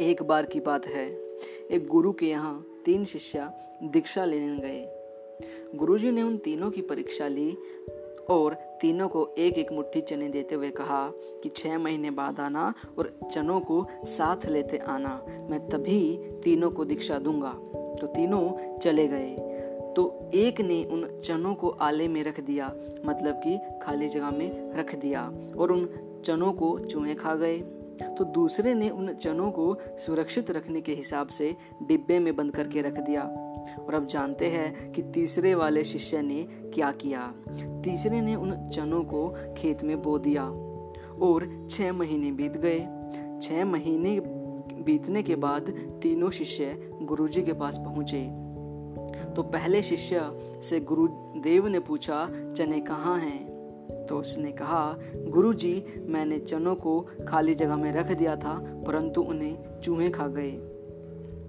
एक बार की बात है। एक गुरु के यहाँ तीन शिष्य दीक्षा लेने गए। गुरुजी ने उन तीनों की परीक्षा ली और तीनों को एक एक मुट्ठी चने देते हुए कहा कि छः महीने बाद आना और चनों को साथ लेते आना। मैं तभी तीनों को दीक्षा दूँगा। तो तीनों चले गए। तो एक ने उन चनों को आले में रख दिया मतलब कि खाली जगह में रख दिया और उन चनों को चूहे खा गए। तो दूसरे ने उन चनों को सुरक्षित रखने के हिसाब से डिब्बे में बंद करके रख दिया। और अब जानते हैं कि तीसरे वाले शिष्य ने क्या किया। तीसरे ने उन चनों को खेत में बो दिया और छह महीने बीत गए। छह महीने बीतने के बाद तीनों शिष्य गुरुजी के पास पहुँचे। तो पहले शिष्य से गुरुदेव ने पूछा, चने कहाँ हैं? तो उसने कहा, गुरुजी, मैंने चनों को खाली जगह में रख दिया था, परंतु उन्हें चूहे खा गए।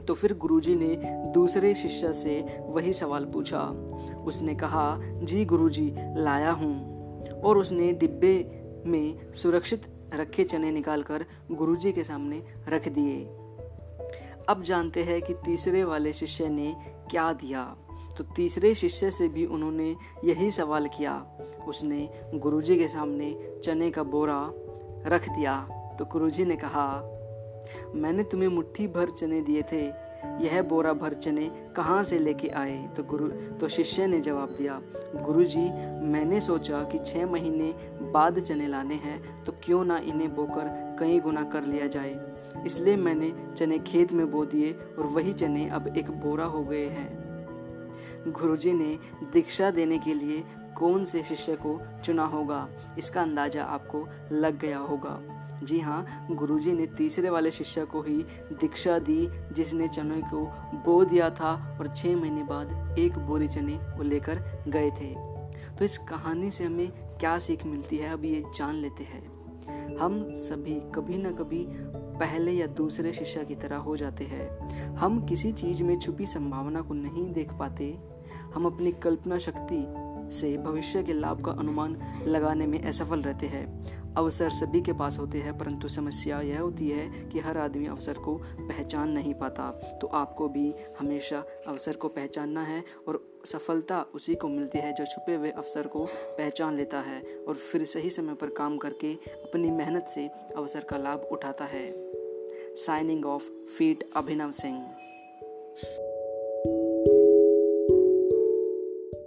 तो फिर गुरुजी ने दूसरे शिष्य से वही सवाल पूछा। उसने कहा, जी गुरुजी, लाया हूँ। और उसने डिब्बे में सुरक्षित रखे चने निकालकर गुरुजी के सामने रख दिए। अब जानते हैं कि तीसरे वाले शिष्य ने क्या दिया। तो तीसरे शिष्य से भी उन्होंने यही सवाल किया उसने गुरुजी के सामने चने का बोरा रख दिया। तो गुरुजी ने कहा, मैंने तुम्हें मुट्ठी भर चने दिए थे। यह बोरा भर चने कहाँ से लेके आए? तो गुरु तो शिष्य ने जवाब दिया, गुरुजी, मैंने सोचा कि छः महीने बाद चने लाने हैं तो क्यों ना इन्हें बोकर कई गुना कर लिया जाए। इसलिए मैंने चने खेत में बो दिए और वही चने अब एक बोरा हो गए हैं। गुरुजी ने दीक्षा देने के लिए कौन से शिष्य को चुना होगा, इसका अंदाज़ा आपको लग गया होगा। जी हाँ गुरुजी ने तीसरे वाले शिष्य को ही दीक्षा दी, जिसने चने को बो दिया था और छः महीने बाद एक बोरी चने वो लेकर गए थे। तो इस कहानी से हमें क्या सीख मिलती है, अब ये जान लेते हैं। हम सभी कभी ना कभी पहले या दूसरे शिष्य की तरह हो जाते हैं। हम किसी चीज़ में छुपी संभावना को नहीं देख पाते। हम अपनी कल्पना शक्ति से भविष्य के लाभ का अनुमान लगाने में असफल रहते हैं। अवसर सभी के पास होते हैं, परंतु समस्या यह होती है कि हर आदमी अवसर को पहचान नहीं पाता। तो आपको भी हमेशा अवसर को पहचानना है और सफलता उसी को मिलती है जो छुपे हुए अवसर को पहचान लेता है और फिर सही समय पर काम करके अपनी मेहनत से अवसर का लाभ उठाता है। साइनिंग ऑफ़ फीट अभिनव सिंह